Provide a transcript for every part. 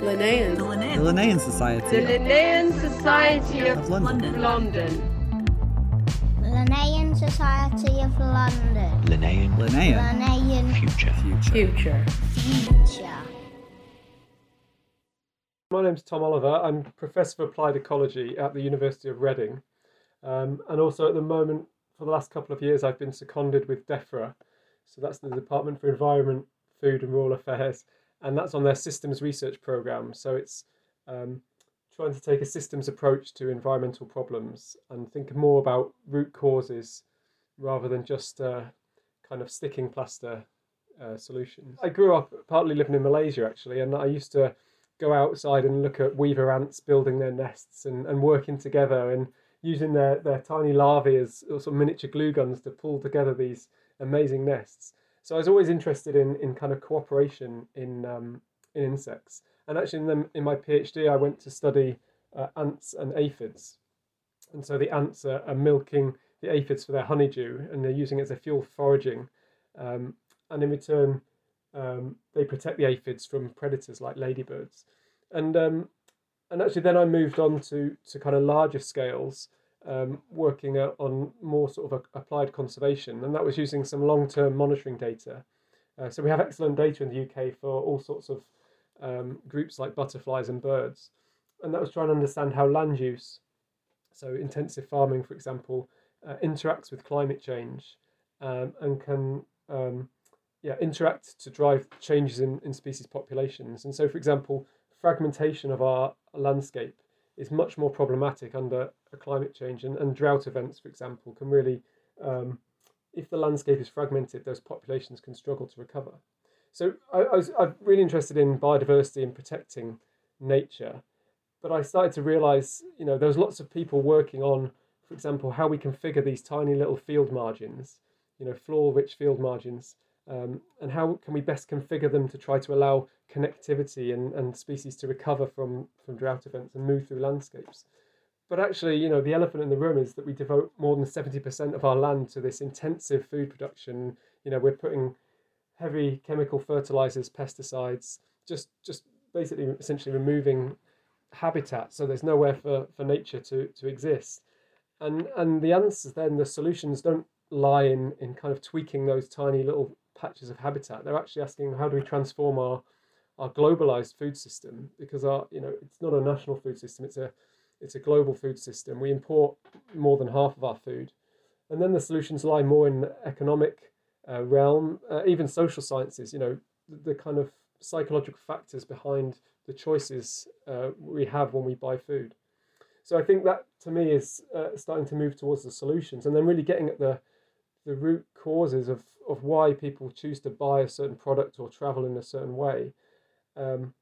Linnean. The The Linnean. Linnean Society The Linnean Society of, of London. London. Linnean Society of London. Linnean Linnean Linnean Future. Future. Future. Future. My name's Tom Oliver. I'm Professor of Applied Ecology at the University of Reading. Um, and also at the moment, for the last couple of years, I've been seconded with DEFRA. So that's the Department for Environment, Food and Rural Affairs. And that's on their systems research program. So it's um, trying to take a systems approach to environmental problems and think more about root causes rather than just uh, kind of sticking plaster uh, solutions. I grew up partly living in Malaysia actually, and I used to go outside and look at weaver ants building their nests and, and working together and using their, their tiny larvae as sort of miniature glue guns to pull together these amazing nests. So I was always interested in, in kind of cooperation in um, in insects. And actually, in, them, in my PhD, I went to study uh, ants and aphids. And so the ants are, are milking the aphids for their honeydew, and they're using it as a fuel for foraging. Um, and in return, um, they protect the aphids from predators like ladybirds. And um, and actually, then I moved on to to kind of larger scales, um, working on more sort of applied conservation, and that was using some long term monitoring data. Uh, so we have excellent data in the UK for all sorts of um, groups like butterflies and birds, and that was trying to understand how land use, so intensive farming, for example, uh, interacts with climate change, um, and can um, yeah interact to drive changes in, in species populations. And so, for example, fragmentation of our landscape is much more problematic under a climate change, and, and drought events, for example, can really um, if the landscape is fragmented, those populations can struggle to recover. So I, I was I'm really interested in biodiversity and protecting nature, but I started to realise, you know, there was lots of people working on, for example, how we configure these tiny little field margins, you know, flower-rich field margins, um, and how can we best configure them to try to allow connectivity and, and species to recover from, from drought events and move through landscapes. But actually, you know, the elephant in the room is that we devote more than 70% of our land to this intensive food production. You know, we're putting heavy chemical fertilizers, pesticides, just just basically essentially removing habitat so there's nowhere for, for nature to, to exist. And and the answers then, the solutions don't lie in, in kind of tweaking those tiny little patches of habitat. They're actually asking how do we transform our our globalized food system because our you know it's not a national food system, it's a it's a global food system. We import more than half of our food. And then the solutions lie more in the economic uh, realm, uh, even social sciences, you know, the, the, kind of psychological factors behind the choices uh, we have when we buy food. So I think that to me is uh, starting to move towards the solutions and then really getting at the, the root causes of, of why people choose to buy a certain product or travel in a certain way. Um,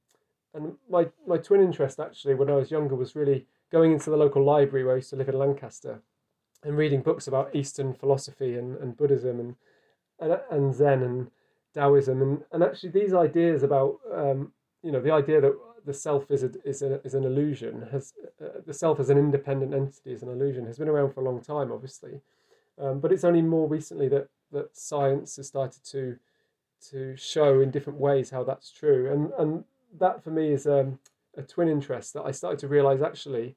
and my, my twin interest actually when I was younger was really going into the local library where I used to live in Lancaster and reading books about Eastern philosophy and, and Buddhism and, and and Zen and Taoism and, and actually these ideas about um, you know the idea that the self is a, is a, is an illusion has uh, the self as an independent entity is an illusion has been around for a long time obviously um, but it's only more recently that that science has started to to show in different ways how that's true and and that for me is um, a twin interest that I started to realize actually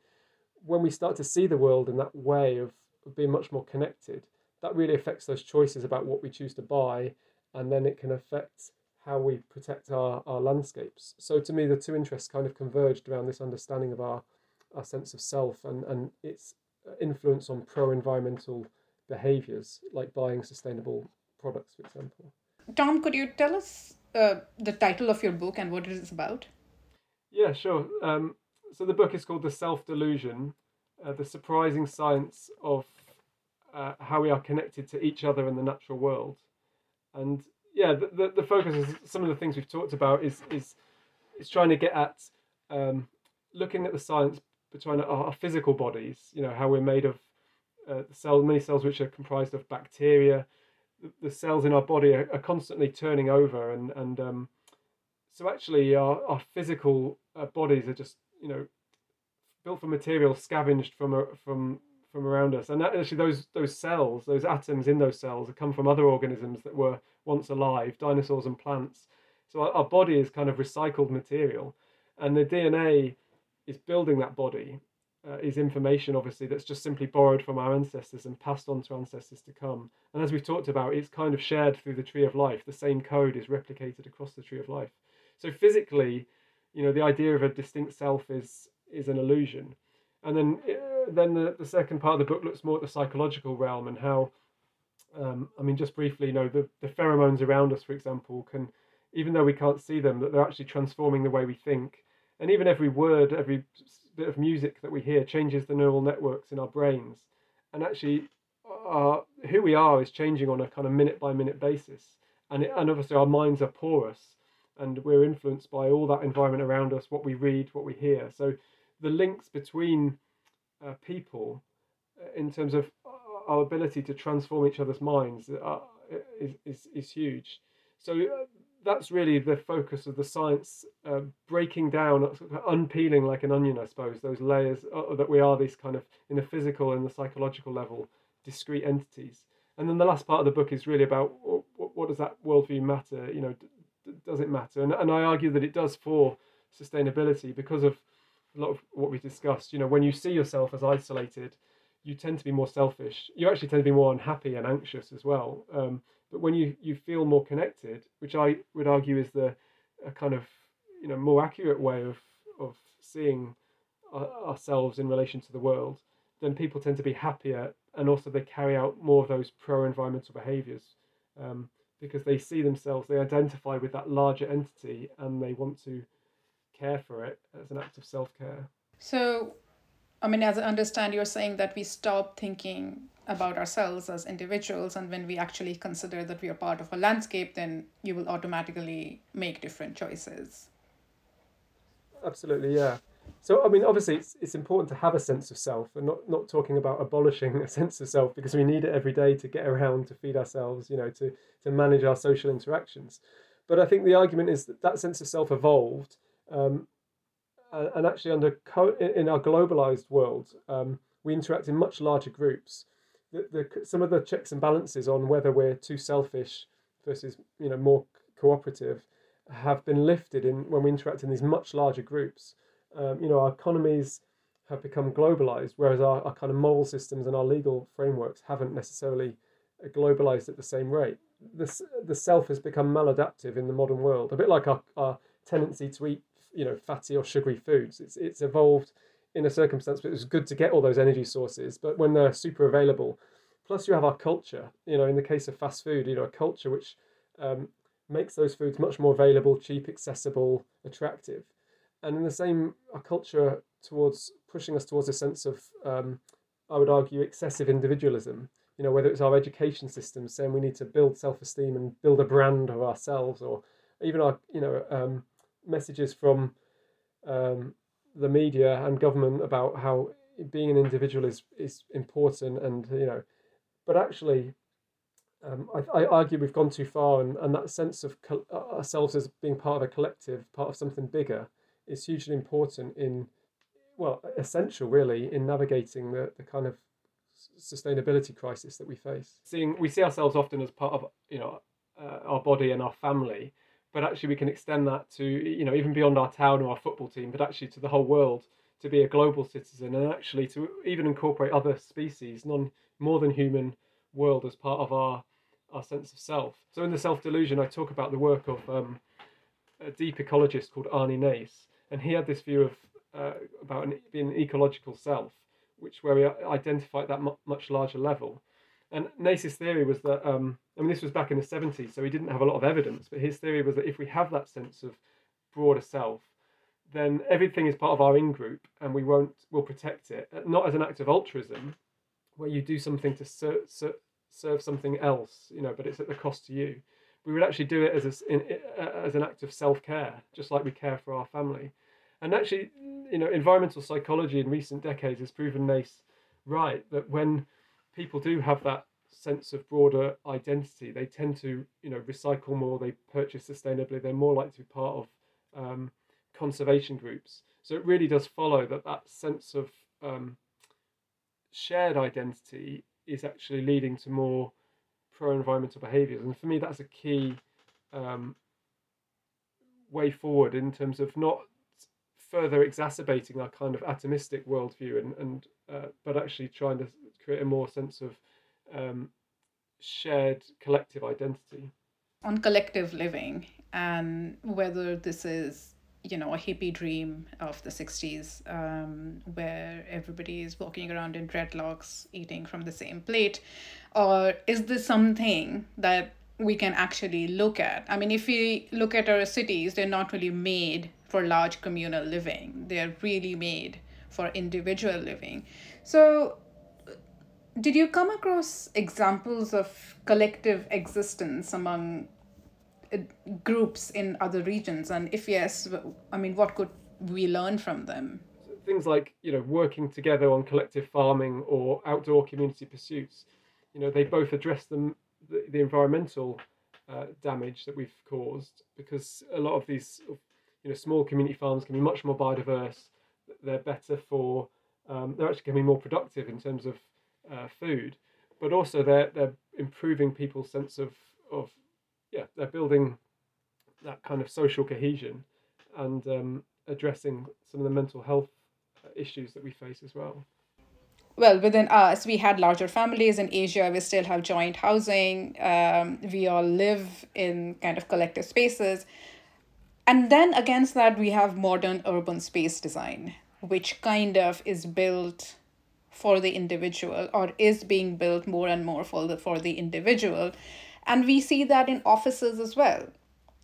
when we start to see the world in that way of, of being much more connected, that really affects those choices about what we choose to buy, and then it can affect how we protect our, our landscapes. So to me, the two interests kind of converged around this understanding of our, our sense of self and, and its influence on pro environmental behaviors, like buying sustainable products, for example. Tom, could you tell us uh, the title of your book and what it is about? Yeah, sure. Um, so the book is called The Self Delusion uh, The Surprising Science of uh, How We Are Connected to Each Other in the Natural World. And yeah, the, the, the, focus is some of the things we've talked about is, is, is trying to get at um, looking at the science between our, our, physical bodies, you know, how we're made of uh, cells, many cells which are comprised of bacteria. The, the cells in our body are, are constantly turning over and, and um, so actually our, our physical uh, bodies are just you know built from material scavenged from uh, from from around us and that, actually those those cells those atoms in those cells come from other organisms that were once alive dinosaurs and plants so our, our body is kind of recycled material and the DNA is building that body. Uh, is information obviously that's just simply borrowed from our ancestors and passed on to ancestors to come. And as we've talked about, it's kind of shared through the tree of life. The same code is replicated across the tree of life. So physically, you know, the idea of a distinct self is is an illusion. And then uh, then the, the second part of the book looks more at the psychological realm and how um, I mean, just briefly, you know, the, the pheromones around us, for example, can, even though we can't see them, that they're actually transforming the way we think. And even every word, every bit of music that we hear changes the neural networks in our brains. And actually, our, who we are is changing on a kind of minute by minute basis. And, it, and obviously, our minds are porous and we're influenced by all that environment around us, what we read, what we hear. So the links between uh, people uh, in terms of our ability to transform each other's minds uh, is, is, is huge. So uh, that's really the focus of the science, uh, breaking down, unpeeling like an onion, I suppose, those layers uh, that we are these kind of, in the physical and the psychological level, discrete entities. And then the last part of the book is really about what, what does that worldview matter? You know, d- does it matter? And, and I argue that it does for sustainability because of a lot of what we discussed. You know, when you see yourself as isolated, you tend to be more selfish. You actually tend to be more unhappy and anxious as well. Um, but when you, you feel more connected, which I would argue is the a kind of you know more accurate way of of seeing ourselves in relation to the world, then people tend to be happier and also they carry out more of those pro-environmental behaviours um, because they see themselves, they identify with that larger entity and they want to care for it as an act of self-care. So I mean, as I understand, you're saying that we stop thinking about ourselves as individuals, and when we actually consider that we are part of a landscape, then you will automatically make different choices. Absolutely, yeah. So, I mean, obviously, it's, it's important to have a sense of self and not, not talking about abolishing a sense of self because we need it every day to get around, to feed ourselves, you know, to, to manage our social interactions. But I think the argument is that that sense of self evolved um, and actually under co- in our globalized world, um, we interact in much larger groups. The, the, some of the checks and balances on whether we're too selfish versus you know more cooperative have been lifted in when we interact in these much larger groups. Um, you know, our economies have become globalized, whereas our, our kind of moral systems and our legal frameworks haven't necessarily uh, globalized at the same rate. The, the self has become maladaptive in the modern world, a bit like our, our tendency to eat you know fatty or sugary foods. It's it's evolved in a circumstance, but it's good to get all those energy sources. But when they're super available, plus you have our culture. You know, in the case of fast food, you know, a culture which um, makes those foods much more available, cheap, accessible, attractive, and in the same, a culture towards pushing us towards a sense of, um, I would argue, excessive individualism. You know, whether it's our education system saying we need to build self-esteem and build a brand of ourselves, or even our, you know, um, messages from um, the media and government about how being an individual is is important and you know but actually um, I, I argue we've gone too far and, and that sense of co- uh, ourselves as being part of a collective part of something bigger is hugely important in well essential really in navigating the, the kind of sustainability crisis that we face. Seeing we see ourselves often as part of you know uh, our body and our family but actually we can extend that to you know even beyond our town or our football team but actually to the whole world to be a global citizen and actually to even incorporate other species non more than human world as part of our our sense of self. So in the self delusion i talk about the work of um, a deep ecologist called Arne Naess and he had this view of uh, about an, being an ecological self which where we identify at that much larger level and Naess's theory was that, um, I mean, this was back in the 70s, so he didn't have a lot of evidence, but his theory was that if we have that sense of broader self, then everything is part of our in group and we won't, we'll protect it. Uh, not as an act of altruism, where you do something to ser- ser- serve something else, you know, but it's at the cost to you. We would actually do it as, a, in, uh, as an act of self care, just like we care for our family. And actually, you know, environmental psychology in recent decades has proven Nace right that when people do have that sense of broader identity. They tend to, you know, recycle more. They purchase sustainably. They're more likely to be part of um, conservation groups. So it really does follow that that sense of um, shared identity is actually leading to more pro-environmental behaviours. And for me, that's a key um, way forward in terms of not further exacerbating our kind of atomistic worldview and, and uh, but actually trying to create a more sense of um, shared collective identity. On collective living and whether this is you know a hippie dream of the 60s um, where everybody is walking around in dreadlocks eating from the same plate or is this something that we can actually look at? I mean if we look at our cities they're not really made for large communal living. They're really made for individual living. So did you come across examples of collective existence among uh, groups in other regions? And if yes i mean what could we learn from them? Things like you know working together on collective farming or outdoor community pursuits. You know they both address them the, the environmental uh, damage that we've caused because a lot of these you know small community farms can be much more biodiverse. They're better for um, they're actually going to be more productive in terms of uh, food but also they're they're improving people's sense of of yeah they're building that kind of social cohesion and um, addressing some of the mental health uh, issues that we face as well. Well within us we had larger families. In asia we still have joint housing. Um, we all live in kind of collective spaces. And then against that we have modern urban space design which kind of is built for the individual or is being built more and more for the for the individual. And we see that in offices as well.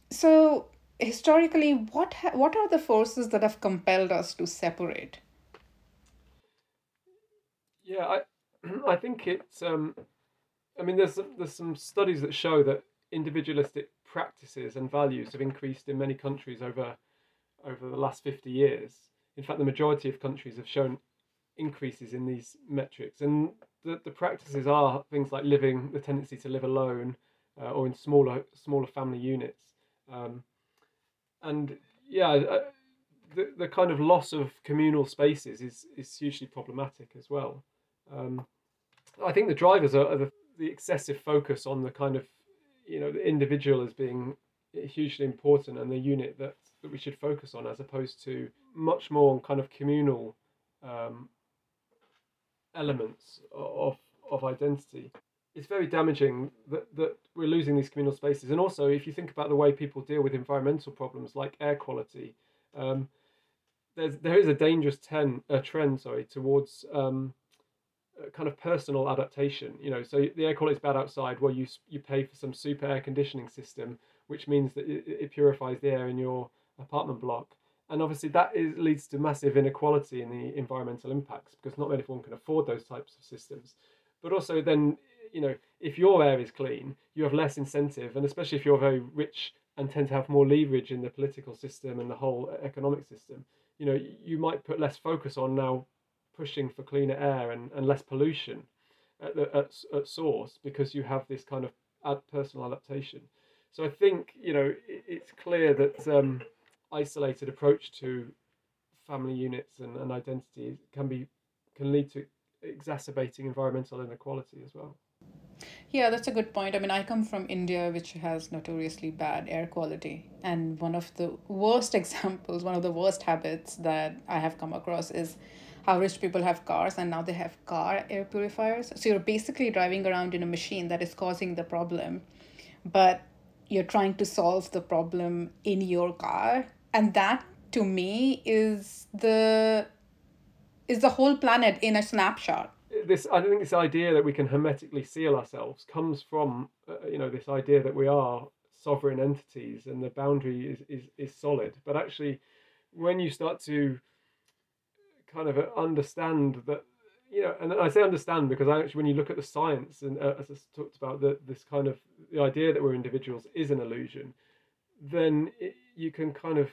So historically what ha- what are the forces that have compelled us to separate? Yeah, I I think it's um, I mean there's there's some studies that show that individualistic practices and values have increased in many countries over over the last 50 years. In fact, the majority of countries have shown increases in these metrics, and the, the practices are things like living the tendency to live alone uh, or in smaller smaller family units, um, and yeah, the the kind of loss of communal spaces is is hugely problematic as well. Um, I think the drivers are, are the, the excessive focus on the kind of, you know, the individual as being hugely important and the unit that, that we should focus on, as opposed to much more on kind of communal um, elements of of identity. It's very damaging that, that we're losing these communal spaces. And also, if you think about the way people deal with environmental problems like air quality, um, there's there is a dangerous ten, a trend sorry towards um, kind of personal adaptation. You know, so the air quality is bad outside. Well, you you pay for some super air conditioning system, which means that it, it purifies the air in your apartment block. And obviously, that is, leads to massive inequality in the environmental impacts because not everyone can afford those types of systems. But also, then you know, if your air is clean, you have less incentive, and especially if you're very rich and tend to have more leverage in the political system and the whole economic system, you know, you might put less focus on now pushing for cleaner air and, and less pollution at, the, at, at source because you have this kind of ad personal adaptation. So I think you know it, it's clear that um, isolated approach to family units and, and identity can be can lead to exacerbating environmental inequality as well. Yeah, that's a good point. I mean, I come from India, which has notoriously bad air quality. And one of the worst examples, one of the worst habits that I have come across is how rich people have cars and now they have car air purifiers. So you're basically driving around in a machine that is causing the problem, but you're trying to solve the problem in your car. And that to me is the is the whole planet in a snapshot. This I think this idea that we can hermetically seal ourselves comes from uh, you know this idea that we are sovereign entities and the boundary is, is, is solid. But actually, when you start to kind of understand that you know, and I say understand because I actually, when you look at the science and uh, as I talked about, the, this kind of the idea that we're individuals is an illusion, then it, you can kind of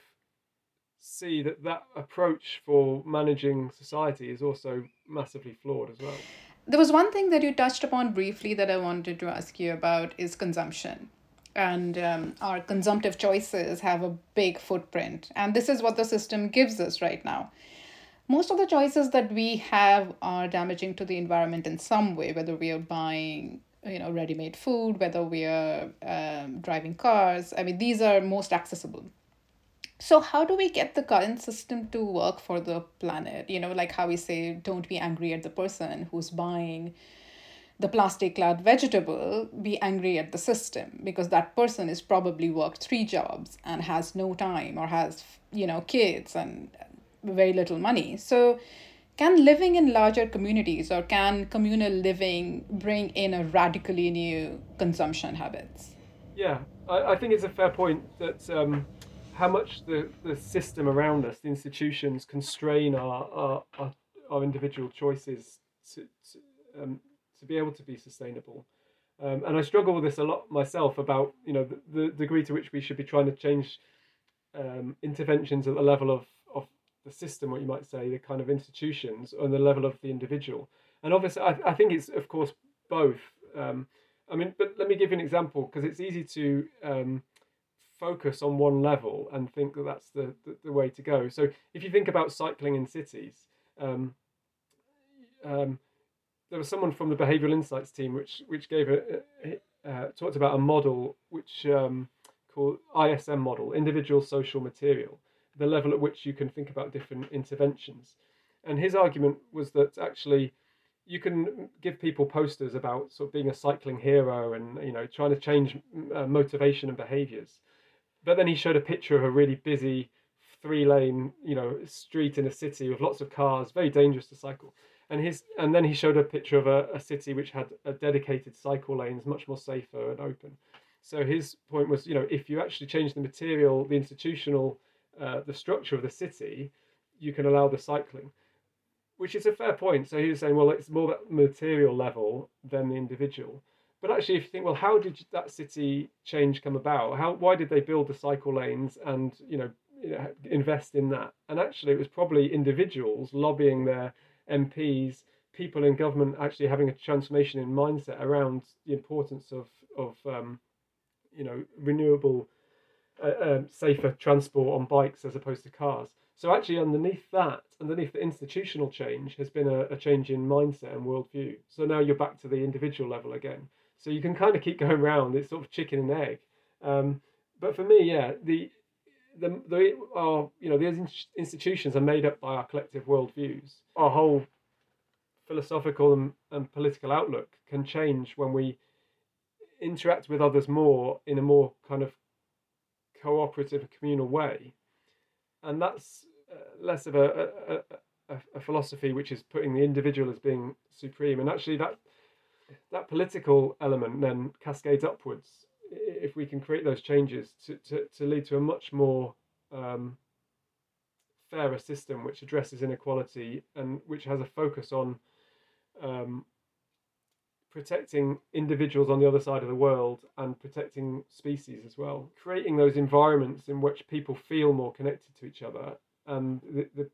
see that that approach for managing society is also massively flawed as well. There was one thing that you touched upon briefly that I wanted to ask you about is consumption. And um, our consumptive choices have a big footprint. And this is what the system gives us right now most of the choices that we have are damaging to the environment in some way whether we are buying you know ready-made food whether we are um, driving cars i mean these are most accessible So, how do we get the current system to work for the planet? You know, like how we say, don't be angry at the person who's buying the plastic clad vegetable, be angry at the system because that person is probably worked three jobs and has no time or has, you know, kids and very little money. So, can living in larger communities or can communal living bring in a radically new consumption habits? Yeah, I, I think it's a fair point that um, how much the, the system around us, the institutions, constrain our, our, our, our individual choices to, to, um, to be able to be sustainable. Um, and I struggle with this a lot myself about you know the, the degree to which we should be trying to change um, interventions at the level of, of the system, what you might say, the kind of institutions, on the level of the individual. And obviously, I, I think it's of course both. Um, I mean, but let me give you an example because it's easy to um, focus on one level and think that that's the, the, the, way to go. So if you think about cycling in cities, um, um, there was someone from the behavioural insights team which which gave a, uh, talked about a model which um, called ISM model, individual social material, the level at which you can think about different interventions. And his argument was that actually you can give people posters about sort of being a cycling hero and you know trying to change uh, motivation and behaviors but then he showed a picture of a really busy three lane you know street in a city with lots of cars very dangerous to cycle and his and then he showed a picture of a, a city which had a dedicated cycle lanes much more safer and open so his point was you know if you actually change the material the institutional uh, the structure of the city you can allow the cycling which is a fair point. So he was saying, well, it's more that material level than the individual. But actually, if you think, well, how did that city change come about? How why did they build the cycle lanes and you know, invest in that? And actually, it was probably individuals lobbying their MPs, people in government actually having a transformation in mindset around the importance of of um, you know renewable, uh, um, safer transport on bikes as opposed to cars. So actually, underneath that, underneath the institutional change, has been a, a, change in mindset and worldview. So now you're back to the individual level again. So you can kind of keep going around. It's sort of chicken and egg. Um, but for me, yeah, the the the our you know these institutions are made up by our collective worldviews. Our whole philosophical and, and political outlook can change when we interact with others more in a more kind of cooperative communal way and that's uh, less of a, a, a, a, philosophy which is putting the individual as being supreme, and actually that that political element then cascades upwards if we can create those changes to, to, to lead to a much more um, fairer system which addresses inequality and which has a focus on um, protecting individuals on the other side of the world and protecting species as well. Creating those environments in which people feel more connected to each other and the, the,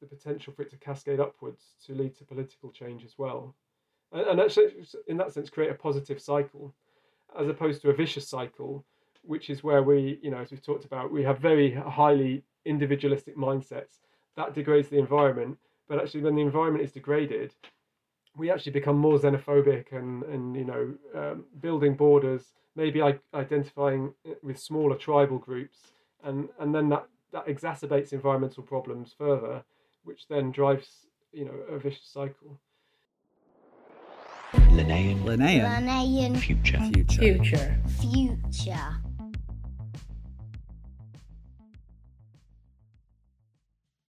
the potential for it to cascade upwards to lead to political change as well. And, and actually, in that sense, create a positive cycle as opposed to a vicious cycle, which is where we, you know, as we've talked about, we have very highly individualistic mindsets that degrades the environment. But actually, when the environment is degraded, we actually become more xenophobic and and you know um, building borders maybe identifying with smaller tribal groups and and then that that exacerbates environmental problems further which then drives you know a vicious cycle Linnean. Linnean. Future. Future. Future. Future.